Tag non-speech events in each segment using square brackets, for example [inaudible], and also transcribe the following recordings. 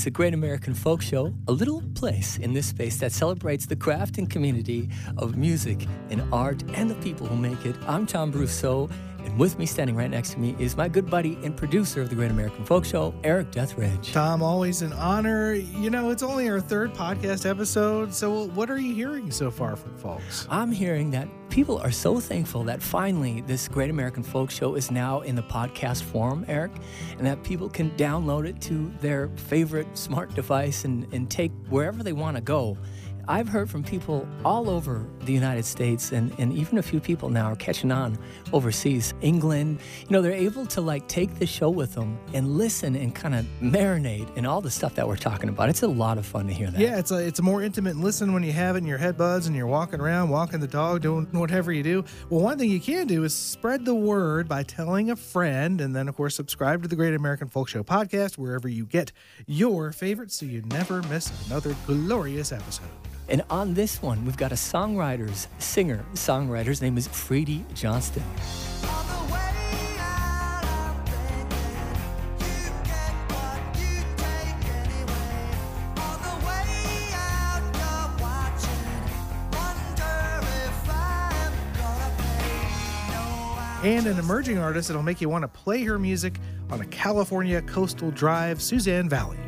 It's a great American folk show, a little place in this space that celebrates the craft and community of music and art and the people who make it. I'm Tom Brosseau, and with me, standing right next to me, is my good buddy and producer of the Great American Folk Show, Erik Deatherage. Tom, always an honor. You know, it's only our third podcast episode, so what are you hearing so far from folks? I'm hearing that people are so thankful that finally this Great American Folk Show is now in the podcast form, Eric, and that people can download it to their favorite smart device and, and take wherever they want to go. I've heard from people all over the United States, and, and even a few people now are catching on overseas, England. You know, they're able to like take the show with them and listen and kind of marinate in all the stuff that we're talking about. It's a lot of fun to hear that. Yeah, it's a it's a more intimate listen when you have it in your headbuds and you're walking around, walking the dog, doing [laughs] whatever you do. Well, one thing you can do is spread the word by telling a friend, and then of course subscribe to the Great American Folk Show podcast wherever you get your favorites, so you never miss another glorious episode. And on this one, we've got a songwriter's singer songwriter's name is Freedy Johnston. and an emerging artist that'll make you want to play her music on a California coastal drive, Suzanne Vallie.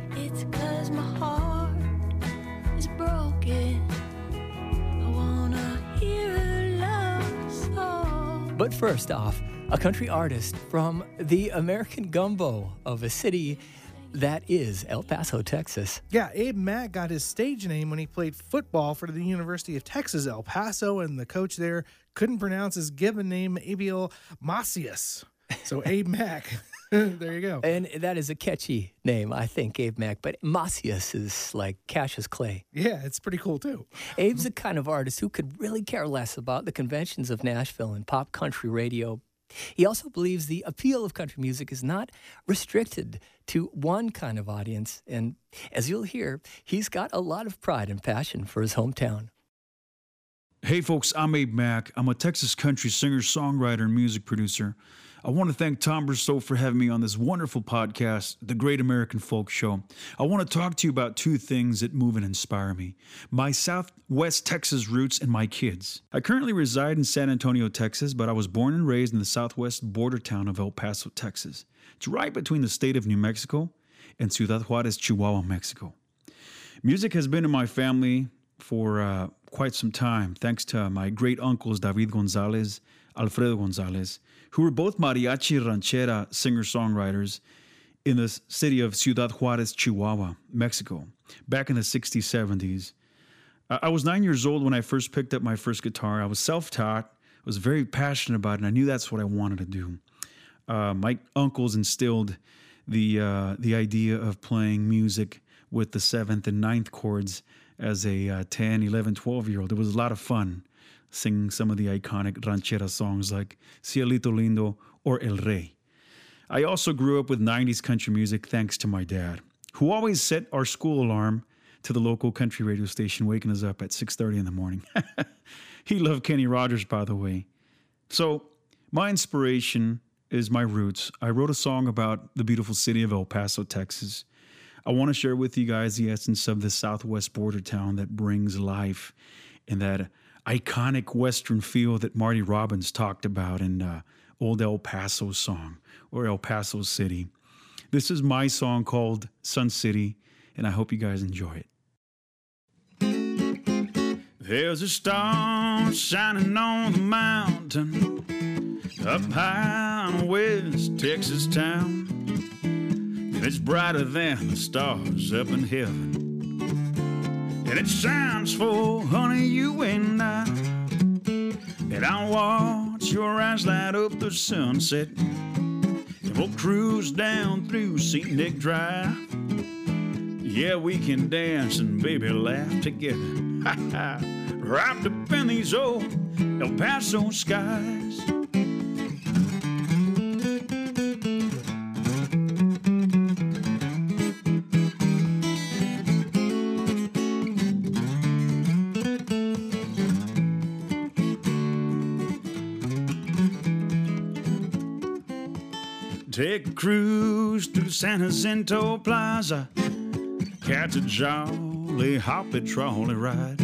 But first off, a country artist from the American gumbo of a city that is El Paso, Texas. Yeah, Abe Mac got his stage name when he played football for the University of Texas, El Paso, and the coach there couldn't pronounce his given name, Abiel Macias. So [laughs] Abe Mac. [laughs] there you go. And that is a catchy name, I think, Abe Mac. But Macias is like Cassius Clay. Yeah, it's pretty cool too. Abe's the kind of artist who could really care less about the conventions of Nashville and pop country radio. He also believes the appeal of country music is not restricted to one kind of audience. And as you'll hear, he's got a lot of pride and passion for his hometown. Hey folks, I'm Abe Mac. I'm a Texas country singer, songwriter, and music producer. I want to thank Tom Brosseau for having me on this wonderful podcast, The Great American Folk Show. I want to talk to you about two things that move and inspire me my Southwest Texas roots and my kids. I currently reside in San Antonio, Texas, but I was born and raised in the southwest border town of El Paso, Texas. It's right between the state of New Mexico and Ciudad Juarez, Chihuahua, Mexico. Music has been in my family for uh, quite some time, thanks to my great uncles David Gonzalez, Alfredo Gonzalez, who were both mariachi ranchera singer songwriters in the city of Ciudad Juarez, Chihuahua, Mexico, back in the 60s, 70s. I was nine years old when I first picked up my first guitar. I was self taught, I was very passionate about it, and I knew that's what I wanted to do. Uh, my uncles instilled the uh, the idea of playing music with the seventh and ninth chords as a uh, 10, 11, 12 year old. It was a lot of fun singing some of the iconic ranchera songs like Cielito Lindo or El Rey. I also grew up with 90s country music thanks to my dad, who always set our school alarm to the local country radio station, waking us up at 6:30 in the morning. [laughs] he loved Kenny Rogers, by the way. So, my inspiration is my roots. I wrote a song about the beautiful city of El Paso, Texas. I want to share with you guys the essence of the southwest border town that brings life and that iconic western feel that Marty Robbins talked about in uh, Old El Paso song or El Paso City. This is my song called Sun City, and I hope you guys enjoy it. There's a star shining on the mountain up high in West Texas town. It's brighter than the stars up in heaven. And it shines for honey, you and I. And I'll watch your eyes light up the sunset. And we'll cruise down through Scenic Drive. Yeah, we can dance and baby laugh together. [laughs] Ha ha. Wrapped up in these old oh, El Paso skies. Cruise through San Jacinto Plaza. catch a jolly hoppy trolley ride.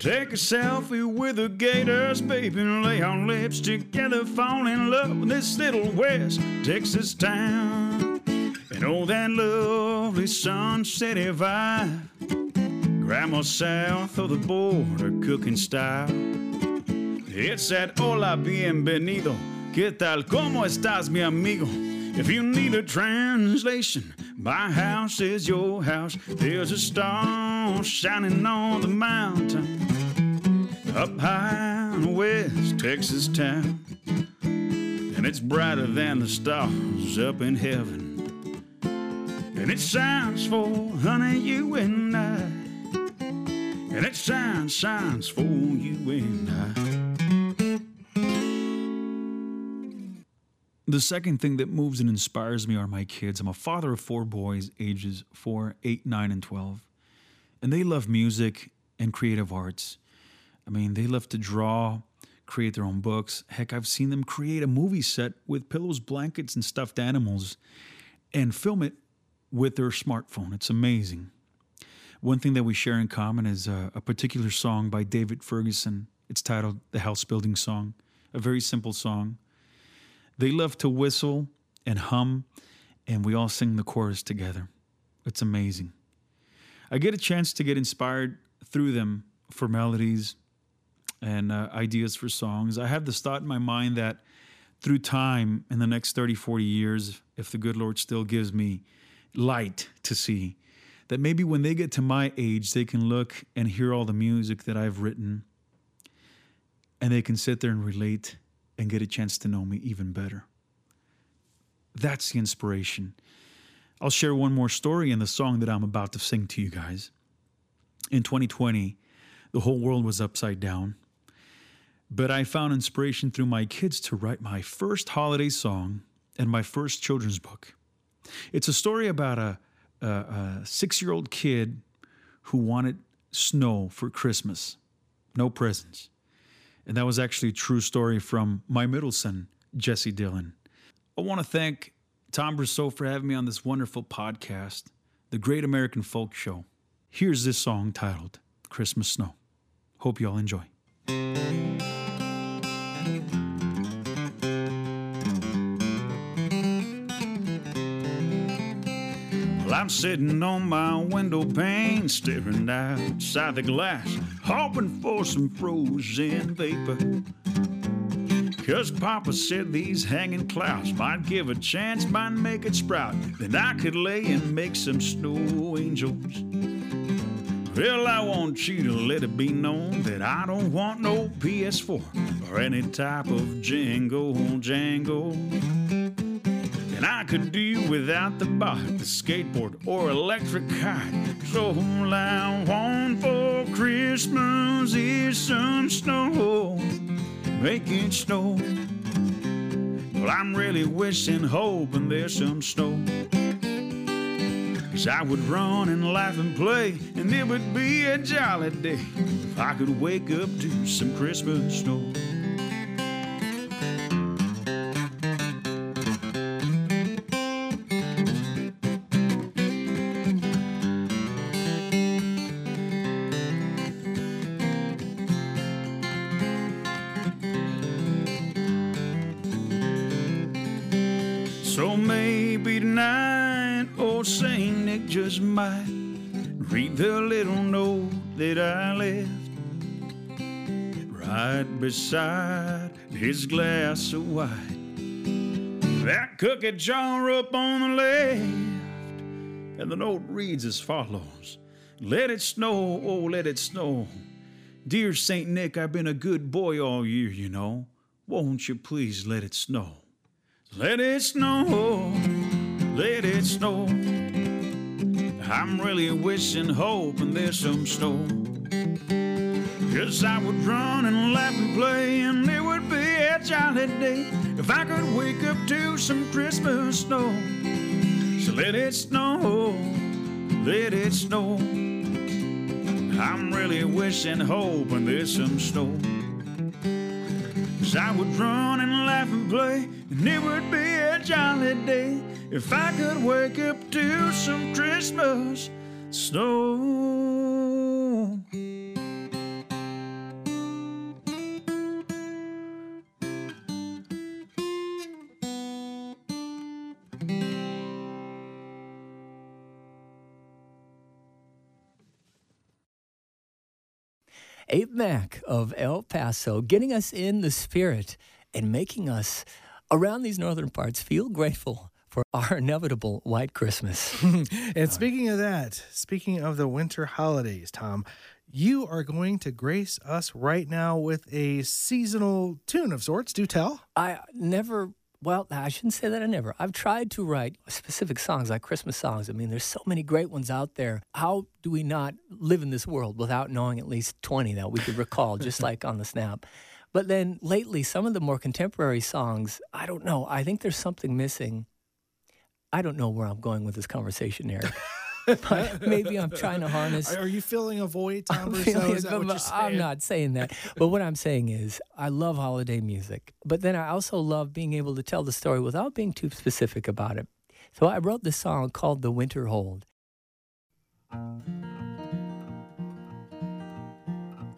Take a selfie with the gators, baby, and lay our lips together, fall in love with this little West Texas town. And oh, that lovely sunsetty vibe. Grandma south of the border cooking style. It's that hola bienvenido. ¿Qué tal? ¿Cómo estás, mi amigo? If you need a translation, my house is your house. There's a star shining on the mountain up high in West Texas town. And it's brighter than the stars up in heaven. And it shines for honey, you and I. And it shines, shines for you and I. The second thing that moves and inspires me are my kids. I'm a father of four boys, ages 4, 8, 9, and 12. And they love music and creative arts. I mean, they love to draw, create their own books. Heck, I've seen them create a movie set with pillows, blankets, and stuffed animals and film it with their smartphone. It's amazing. One thing that we share in common is a, a particular song by David Ferguson. It's titled The House Building Song, a very simple song. They love to whistle and hum, and we all sing the chorus together. It's amazing. I get a chance to get inspired through them for melodies and uh, ideas for songs. I have this thought in my mind that through time, in the next 30, 40 years, if the good Lord still gives me light to see, that maybe when they get to my age, they can look and hear all the music that I've written and they can sit there and relate and get a chance to know me even better. That's the inspiration. I'll share one more story in the song that I'm about to sing to you guys. In 2020, the whole world was upside down. But I found inspiration through my kids to write my first holiday song and my first children's book. It's a story about a, a, a six year old kid who wanted snow for Christmas, no presents. And that was actually a true story from my middle son, Jesse Dillon. I want to thank Tom Brosseau for having me on this wonderful podcast, The Great American Folk Show. Here's this song titled Christmas Snow. Hope you all enjoy. I'm sitting on my window pane, staring outside the glass, hoping for some frozen vapor. Cause Papa said these hanging clouds might give a chance, might make it sprout. Then I could lay and make some snow angels. Well, I want you to let it be known that I don't want no PS4 or any type of jingle jangle. And I could do without the bike, the skateboard, or electric kite. So all I want for Christmas is some snow. Make it snow. Well, I'm really wishing, hoping there's some snow. Cause I would run and laugh and play, and it would be a jolly day if I could wake up to some Christmas snow. Tonight, old Saint Nick just might read the little note that I left right beside his glass of wine. That cookie jar up on the left, and the note reads as follows Let it snow, oh, let it snow. Dear St. Nick, I've been a good boy all year, you know. Won't you please let it snow? Let it snow, let it snow. I'm really wishing, hoping there's some snow. Cause I would run and laugh and play, and it would be a jolly day if I could wake up to some Christmas snow. So let it snow, let it snow. I'm really wishing, hoping there's some snow. Cause I would run and laugh and play, and it would be a jolly day If I could wake up to some Christmas snow. Abe Mac of El Paso, getting us in the spirit and making us around these northern parts feel grateful for [laughs] our inevitable white Christmas. [laughs] And speaking of that, speaking of the winter holidays, Tom, you are going to grace us right now with a seasonal tune of sorts. Do tell. I never, well, I shouldn't say that I never. I've tried to write specific songs like Christmas songs. I mean, there's so many great ones out there. How do we not live in this world without knowing at least 20 that we could recall, just [laughs] like on the snap? But then lately, some of the more contemporary songs, I don't know. I think there's something missing. I don't know where I'm going with this conversation, Erik. [laughs] but maybe I'm trying to harness. Are you filling a void, Tom I'm, feeling Is that what you're? I'm not saying that. But what I'm saying is, I love holiday music. But then I also love being able to tell the story without being too specific about it. So I wrote this song called The Winter Hold.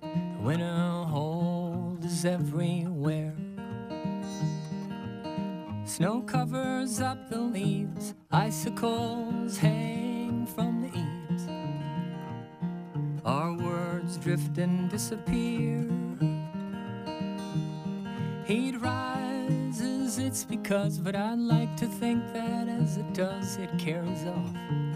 The winter hold is everywhere. Snow covers up the leaves, icicles hang from the eaves. Our words drift and disappear. Heat rises, it's because, but I'd like to think that as it does, it carries off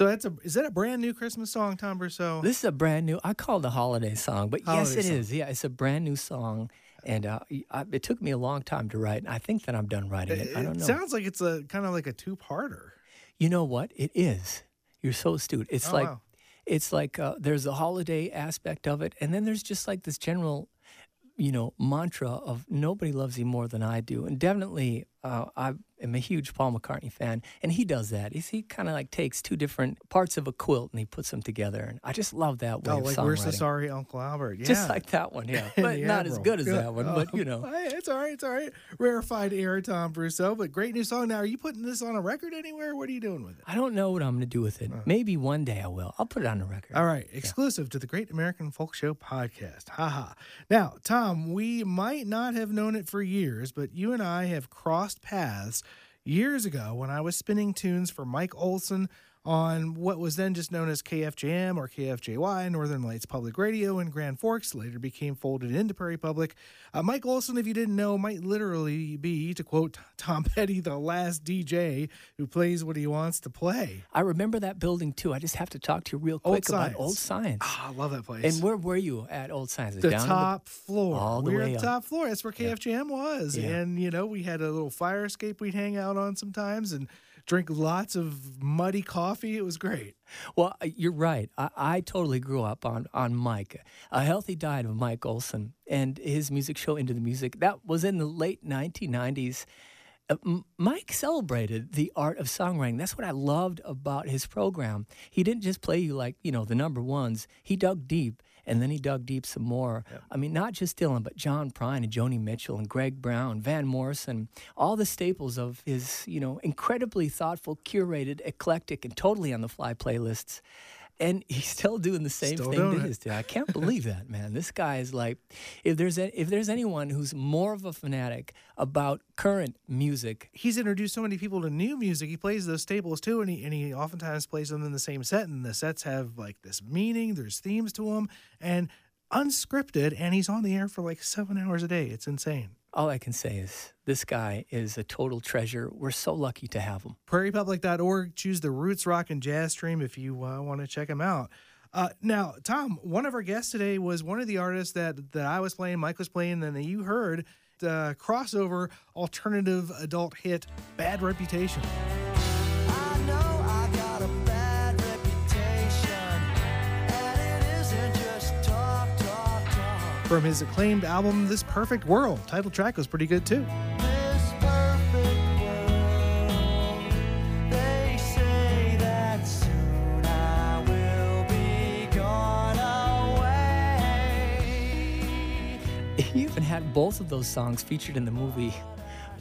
So that's a is that a brand new Christmas song, Tom Brosseau? This is a brand new. I call it a holiday song, but yes, Holiday it song. is. Yeah, it's a brand new song, and uh, I, it took me a long time to write. And I think that I'm done writing it. I don't know. sounds like it's a kind of like a two-parter. You know what? It is. You're so astute. It's Oh, like wow. it's like uh, there's a holiday aspect of it, and then there's just like this general, you know, mantra of nobody loves you more than I do, and definitely uh, I am a huge Paul McCartney fan, and he does that. He's, he kind of like takes two different parts of a quilt and he puts them together, and I just love that way Oh, like. Where's the Sorry Uncle Albert? [laughs] Yeah. Just like that one, yeah, [laughs] but not as good as Yeah. that [laughs] one. But you know, hey, it's all right. It's all right. Rarefied air, Tom Brosseau, but great new song. Now, are you putting this on a record anywhere? What are you doing with it? I don't know what I'm going to do with it. Maybe one day I will. I'll put it on the record. All right, exclusive to the Great American Folk Show podcast. Haha. Now, Tom, we might not have known it for years, but you and I have crossed paths years ago when I was spinning tunes for Mike Olson on what was then just known as KFJM or KFJY, Northern Lights Public Radio in Grand Forks, later became folded into Prairie Public. Uh, Mike Olson, if you didn't know, might literally be, to quote [laughs] Tom Petty, the last DJ who plays what he wants to play. I remember that building too. I just have to talk to you real Old quick about Old Science. Ah, I love that place. and where were you at Old Science? The down top floor. all the we were way at the top floor. That's where KFJM was. Yeah. And, you know, we had a little fire escape we'd hang out on sometimes and drink lots of muddy coffee. It was great. Well, you're right. I, I totally grew up on on Mike, a healthy diet of Mike Olson, and his music show Into the Music. That was in the late 1990s. Uh, Mike celebrated the art of songwriting. That's what I loved about his program. He didn't just play you like you know the number ones. He dug deep, and then he dug deep some more. I mean, not just Dylan, but John Prine and Joni Mitchell and Greg Brown, Van Morrison, all the staples of his you know incredibly thoughtful, curated, eclectic, and totally on the fly playlists. And [laughs] he's still doing the same Still thing to his. I can't [laughs] believe that, man. This guy is like, if there's a, if there's anyone who's more of a fanatic about current music, He's introduced so many people to new music. He plays those staples too, and he, and he oftentimes plays them in the same set. And the sets have like this meaning, there's themes to them, and unscripted. And he's on the air for like seven hours a day. It's insane. All I can say is this guy is a total treasure. We're so lucky to have him. prairiepublic.org. Choose the Roots Rock and Jazz stream if you uh, want to check him out. Uh, now, Tom, one of our guests today was one of the artists that that I was playing, Mike was playing, and that you heard the crossover alternative adult hit "Bad Reputation." From his acclaimed album "This Perfect World," title track was pretty good too. This perfect world, they say that soon I will be gone away. He even had both of those songs featured in the movie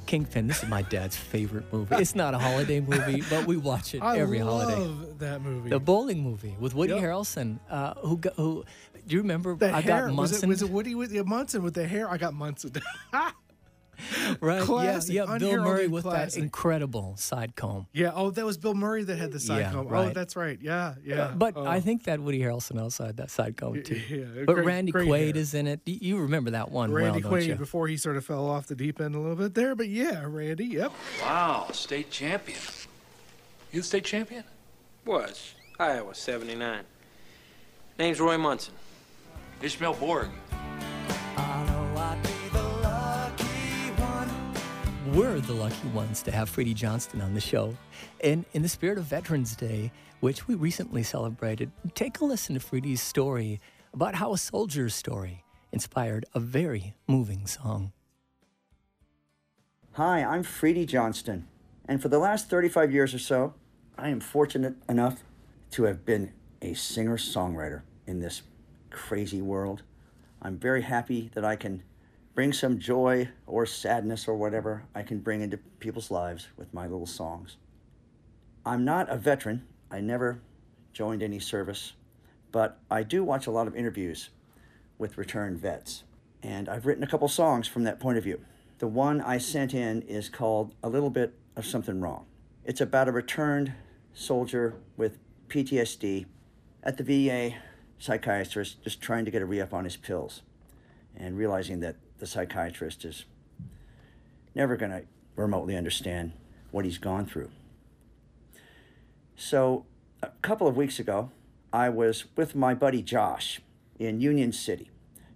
Kingpin. This is my dad's favorite movie. It's not a holiday movie, but we watch it every [laughs] holiday. I every love holiday. that movie. The bowling movie with Woody Yep. Harrelson, uh, who who do you remember? the I hair got was Munson. it, was it Woody with yeah, Munson with the hair? I got Munson. [laughs] right? classic, yeah, yeah. Bill Murray with that incredible side comb. yeah. Oh, that was Bill Murray that had the side Yeah, comb. Oh, that's right. Yeah, yeah. But Oh. I think that Woody Harrelson also had that side comb too. yeah, but great- Randy great Quaid hair. is in it. You remember that one Randy well, don't Quaid you? before he sort of fell off the deep end a little bit there. But yeah, Randy, yep. Wow, state champion. You the state champion? Was. Iowa, 79. Name's Roy Munson. Ishmael Boorg. I know I'd be the lucky one. We're the lucky ones to have Freedy Johnston on the show. And in the spirit of Veterans Day, which we recently celebrated, take a listen to Freedy's story about how a soldier's story inspired a very moving song. Hi, I'm Freedy Johnston, and for the last 35 years or so, I am fortunate enough to have been a singer songwriter in this crazy world. I'm very happy that I can bring some joy or sadness or whatever I can bring into people's lives with my little songs. I'm not a veteran, I never joined any service, but I do watch a lot of interviews with returned vets. And I've written a couple songs from that point of view. The one I sent in is called A Little Bit of Something Wrong. It's about a returned soldier with PTSD at the VA psychiatrist just trying to get a re up on his pills and realizing that the psychiatrist is never going to remotely understand what he's gone through. So, a couple of weeks ago, I was with my buddy Josh in Union City.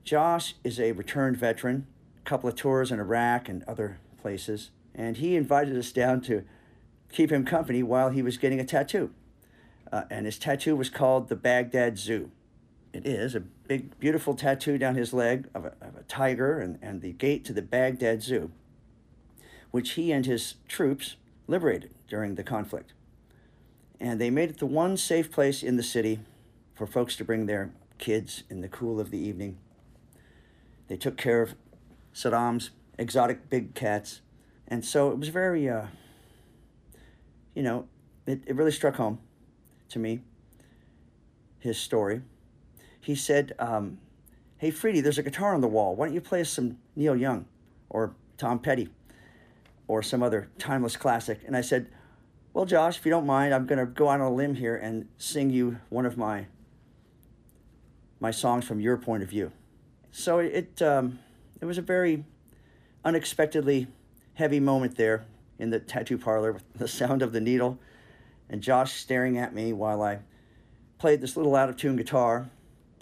Josh is a returned veteran, a couple of tours in Iraq and other places, and he invited us down to keep him company while he was getting a tattoo. Uh, and his tattoo was called the Baghdad Zoo. It is a big, beautiful tattoo down his leg of a, of a tiger and, and the gate to the Baghdad Zoo. which he and his troops liberated during the conflict. And they made it the one safe place in the city for folks to bring their kids in the cool of the evening. They took care of Saddam's exotic big cats. And so it was very, uh, you know, it, it really struck home to me, his story. He said, um, Hey, Freedy, there's a guitar on the wall. Why don't you play us some Neil Young or Tom Petty or some other timeless classic? And I said, Well, Josh, if you don't mind, I'm going to go out on a limb here and sing you one of my my songs from your point of view. So it um, it was a very unexpectedly heavy moment there in the tattoo parlor with the [laughs] sound of the needle and Josh staring at me while I played this little out of tune guitar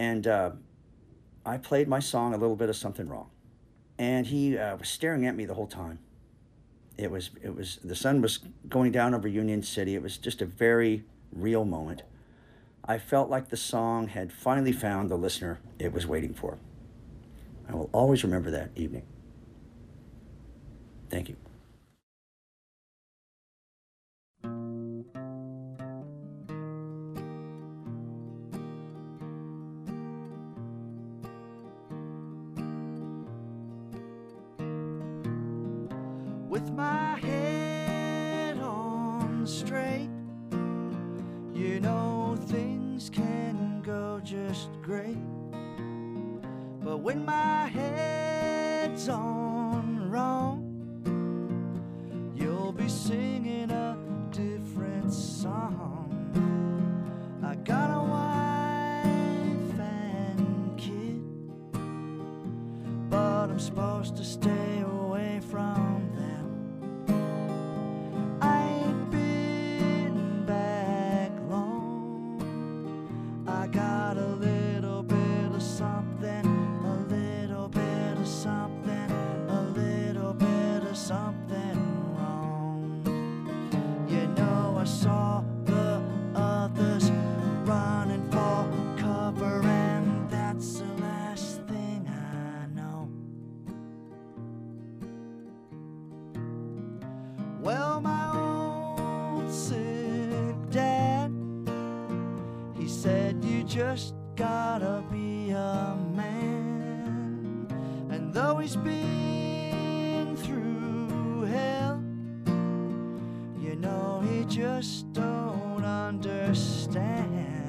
and uh, I played my song a little bit of something wrong and he uh, was staring at me the whole time. It was it was the sun was going down over Union City. It was just a very real moment. I felt like the song had finally found the listener it was waiting for. I will always remember that evening. Thank you. Great. But when my head's on wrong, you'll be singing a different song. I got a wife and kid but I'm supposed to stay understand.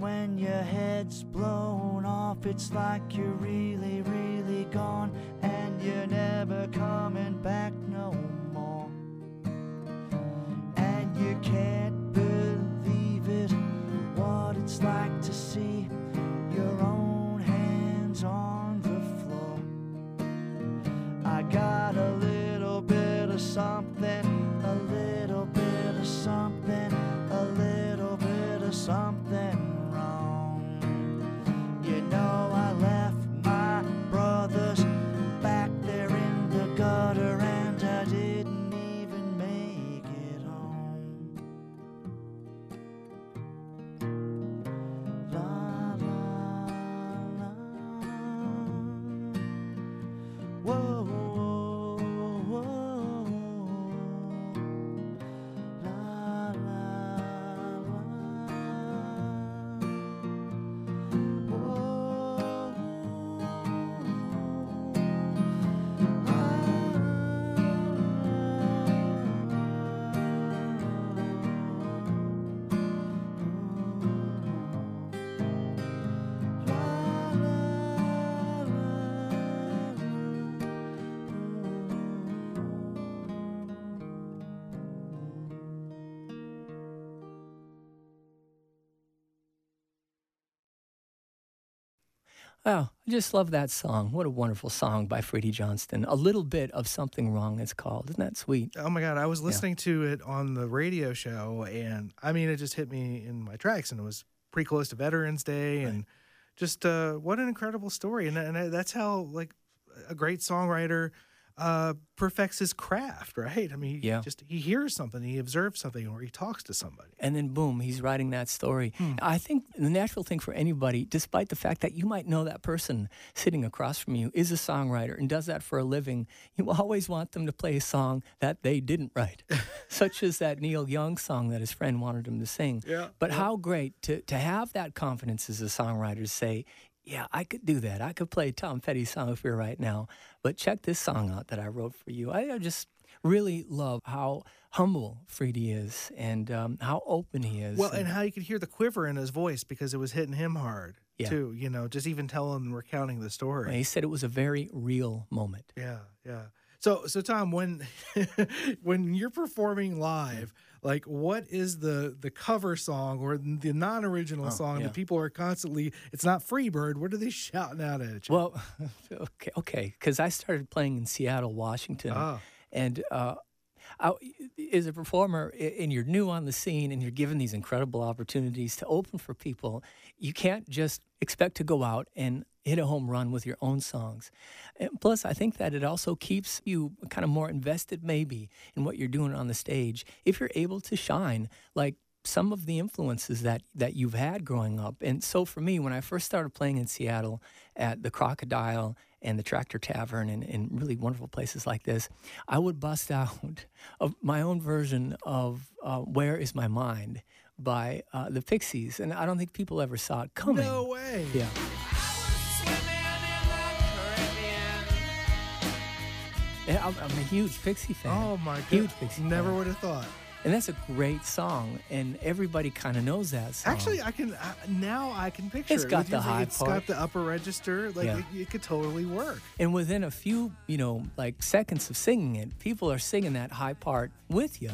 When your head's blown off, it's like you're really, really gone, and you're never coming back no more. And you can't believe it, what it's like to see your own hands on the floor. I got a little bit of something, Oh, I just love that song. What a wonderful song by Freedy Johnston. A little bit of something wrong. It's called. Isn't that sweet? Oh my God, I was listening to it on the radio show, and I mean, it just hit me in my tracks, and it was pretty close to Veterans Day, and just uh, what an incredible story, and, and that's how like a great songwriter uh, perfects his craft, right? I mean, he Yeah. just he hears something, he observes something, or he talks to somebody. and then boom, he's writing that story. Hmm. I think the natural thing for anybody, despite the fact that you might know that person sitting across from you is a songwriter and does that for a living, you always want them to play a song that they didn't write, [laughs] such as that Neil Young song that his friend wanted him to sing. Yeah, But how great to, to have that confidence as a songwriter to say, yeah, I could do that. I could play Tom Petty's song if you're right now. But check this song out that I wrote for you. I, I just really love how humble Freedy is and um, how open he is. Well, and how you could hear the quiver in his voice because it was hitting him hard Yeah. too. You know, just even telling and recounting the story. he said it was a very real moment. Yeah, yeah. So, so Tom, when [laughs] when you're performing live, like, what is the the cover song or the non-original Oh, song yeah. that people are constantly? It's not Freebird. What are they [laughs] shouting out at you? Well, [laughs] okay, okay, because I started playing in Seattle, Washington, Ah. and uh, I, as a performer, and you're new on the scene, and you're given these incredible opportunities to open for people, you can't just expect to go out and hit a home run with your own songs. And plus, I think that it also keeps you kind of more invested, maybe, in what you're doing on the stage if you're able to shine like some of the influences that that you've had growing up. And so for me, when I first started playing in Seattle at the Crocodile and the Tractor Tavern and, and really wonderful places like this, I would bust [laughs] out of my own version of uh, "Where Is My Mind" by uh, the Pixies, and I don't think people ever saw it coming. No way. Yeah. I'm, I'm a huge Pixie fan. Oh my god! Huge! Pixie Never fan. would have thought. And that's a great song, and everybody kind of knows that song. Actually, I can uh, now. I can picture It's it. got With the high It's part. got the upper register. Like Yeah. it, it could totally work. and within a few, you know, like seconds of singing it, people are singing that high part with you,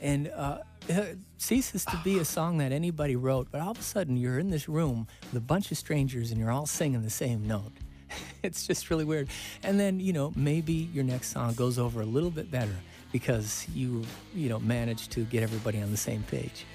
and uh, it ceases to be a [sighs] song that anybody wrote. But all of a sudden, you're in this room with a bunch of strangers, and you're all singing the same note. [laughs] it's just really weird. And then, you know, maybe your next song goes over a little bit better because you, you know, managed to get everybody on the same page.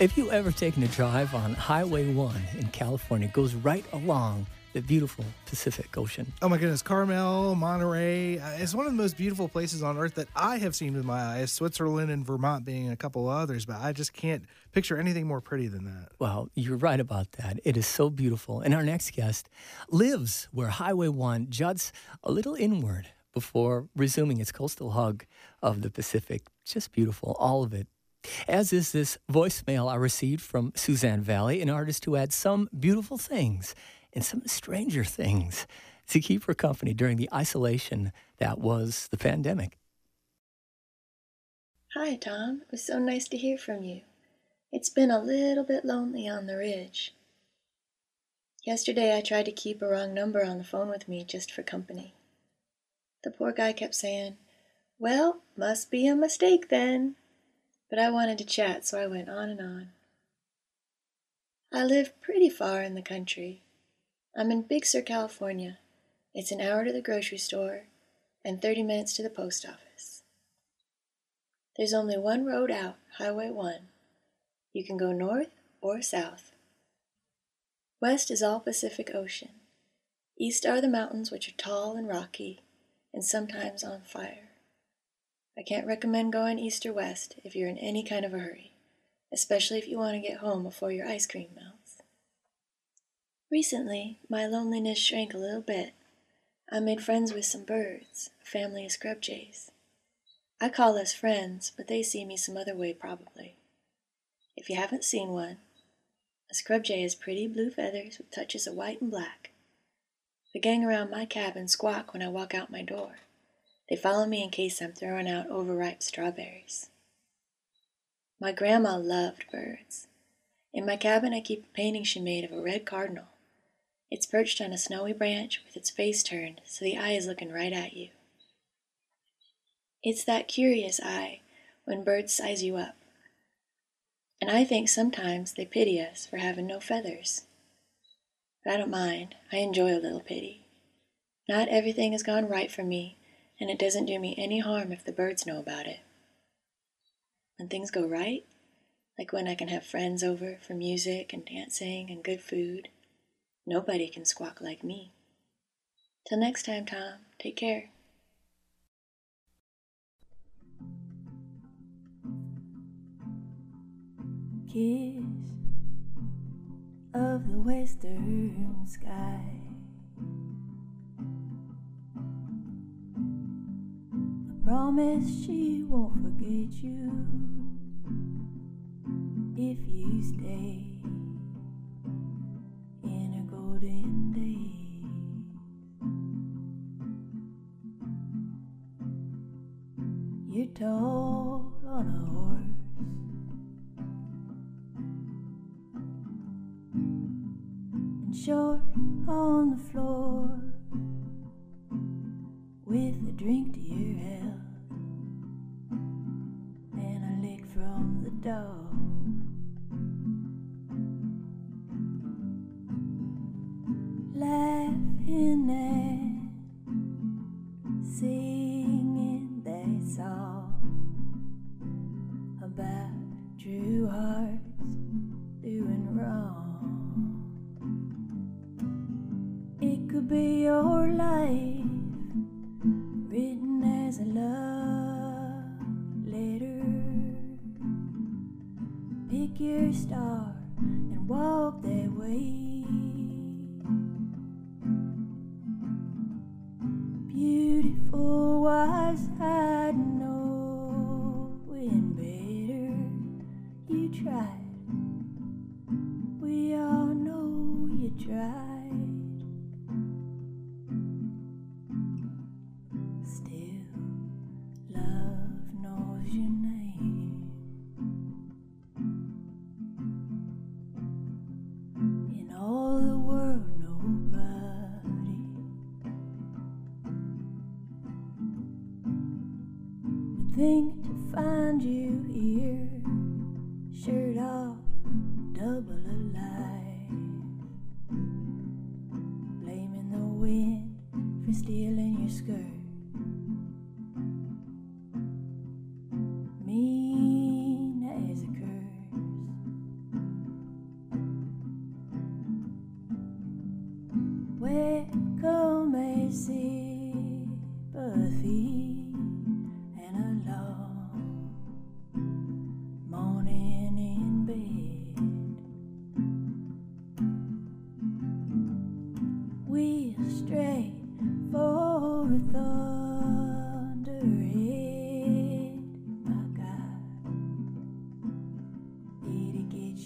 If you ever taken a drive on Highway 1 in California, it goes right along the beautiful Pacific Ocean. Oh my goodness, Carmel, Monterey. Uh, it's one of the most beautiful places on earth that I have seen with my eyes. Switzerland and Vermont being a couple others, but I just can't picture anything more pretty than that. Well, you're right about that. It is so beautiful. And our next guest lives where Highway 1 juts a little inward before resuming its coastal hug of the Pacific. Just beautiful, all of it. As is this voicemail I received from Suzanne Vallie, an artist who had some beautiful things and some stranger things to keep her company during the isolation that was the pandemic. Hi, Tom. It was so nice to hear from you. It's been a little bit lonely on the ridge. Yesterday, I tried to keep a wrong number on the phone with me just for company. The poor guy kept saying, Well, must be a mistake then. But I wanted to chat, so I went on and on. I live pretty far in the country. I'm in Big Sur, California. It's an hour to the grocery store and 30 minutes to the post office. There's only one road out, Highway 1. You can go north or south. West is all Pacific Ocean. East are the mountains, which are tall and rocky and sometimes on fire. I can't recommend going east or west if you're in any kind of a hurry, especially if you want to get home before your ice cream melts. Recently, my loneliness shrank a little bit. I made friends with some birds, a family of scrub jays. I call us friends, but they see me some other way probably. If you haven't seen one, a scrub jay has pretty blue feathers with touches of white and black. The gang around my cabin squawk when I walk out my door. They follow me in case I'm throwing out overripe strawberries. My grandma loved birds. In my cabin, I keep a painting she made of a red cardinal. It's perched on a snowy branch with its face turned so the eye is looking right at you. It's that curious eye when birds size you up. And I think sometimes they pity us for having no feathers. But I don't mind. I enjoy a little pity. Not everything has gone right for me, and it doesn't do me any harm if the birds know about it. When things go right, like when I can have friends over for music and dancing and good food, nobody can squawk like me. Till next time, Tom, take care. kiss of the western sky. I promise she won't forget you if you stay You're Tried. We all know you tried.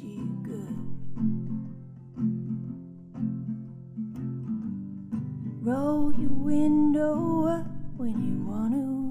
You. Roll your window up when you want to.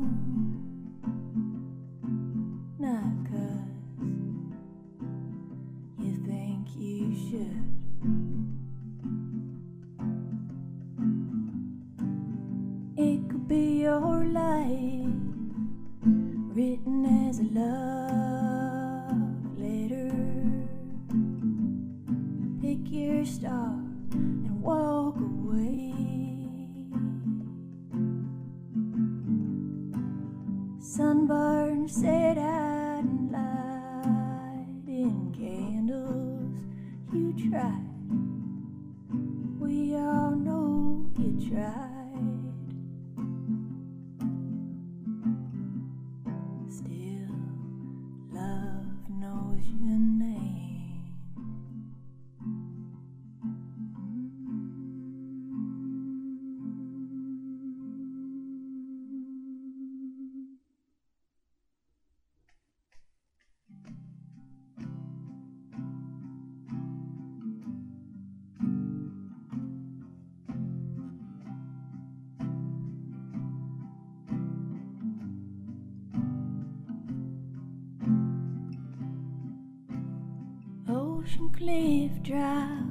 Cliff Drive,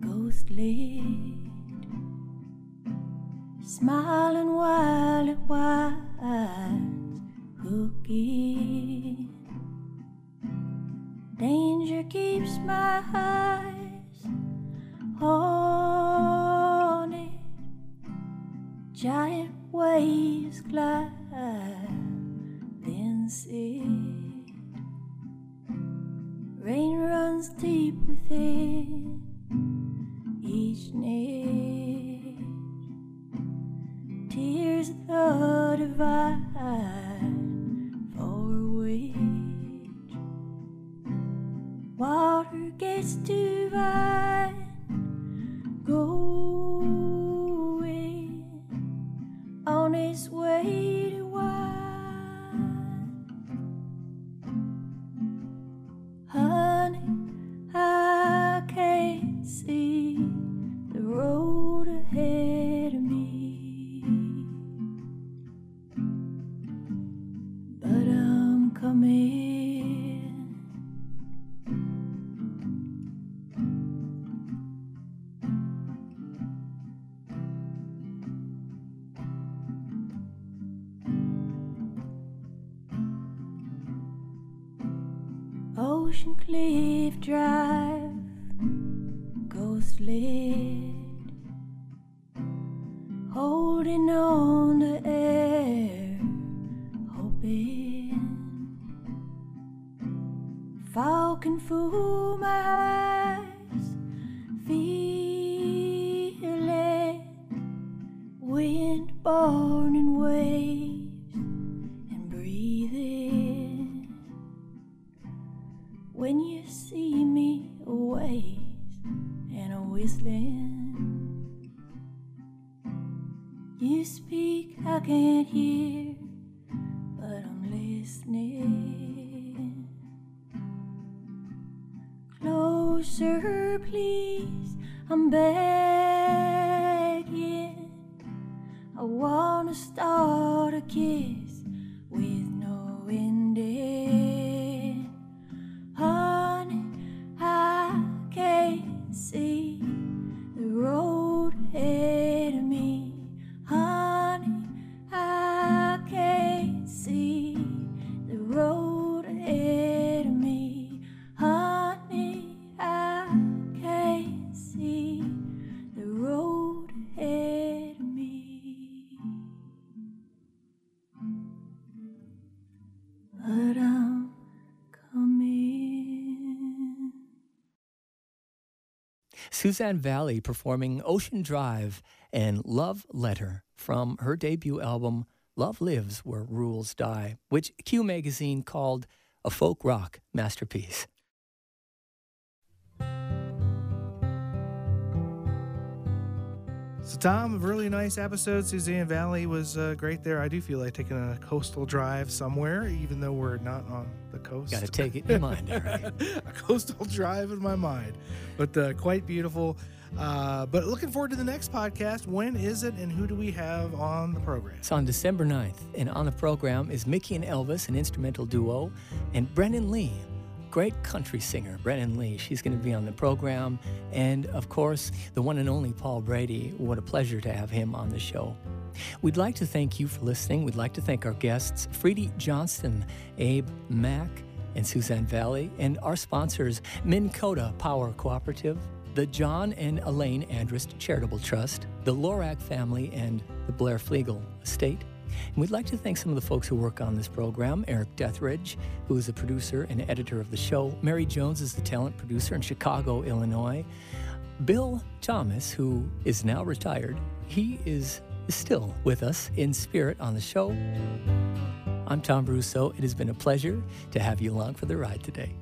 ghost lit, smiling it Closer, please, I'm begging. I wanna start a kiss with no ending. Suzanne Vallie performing Ocean Drive and Love Letter from her debut album Love Lives Where Rules Die, which Q Magazine called a folk rock masterpiece. So, Tom, a really nice episode. Suzanne Vallie was uh, great there. I do feel like taking a coastal drive somewhere, even though we're not on the coast. Got to take it in your mind, Erik. [laughs] a coastal drive in my mind, but uh, quite beautiful. Uh, but looking forward to the next podcast. When is it, and who do we have on the program? It's on December 9th, and on the program is Mickey and Elvis, an instrumental duo, and Brennen Leigh, great country singer, Brennen Leigh. She's going to be on the program. And of course, the one and only Paul Brady. What a pleasure to have him on the show. We'd like to thank you for listening. We'd like to thank our guests, Freedy Johnston, Abe Mac, and Suzanne Vallie, and our sponsors, Minn Kota Power Cooperative, the John and Elaine Andrist Charitable Trust, the Lorak family, and the Blair Flegel Estate. And we'd like to thank some of the folks who work on this program Erik Deatherage, who is the producer and editor of the show. Mary Jones is the talent producer in Chicago, Illinois. Bill Thomas, who is now retired, he is still with us in spirit on the show. I'm Tom Brosseau. It has been a pleasure to have you along for the ride today.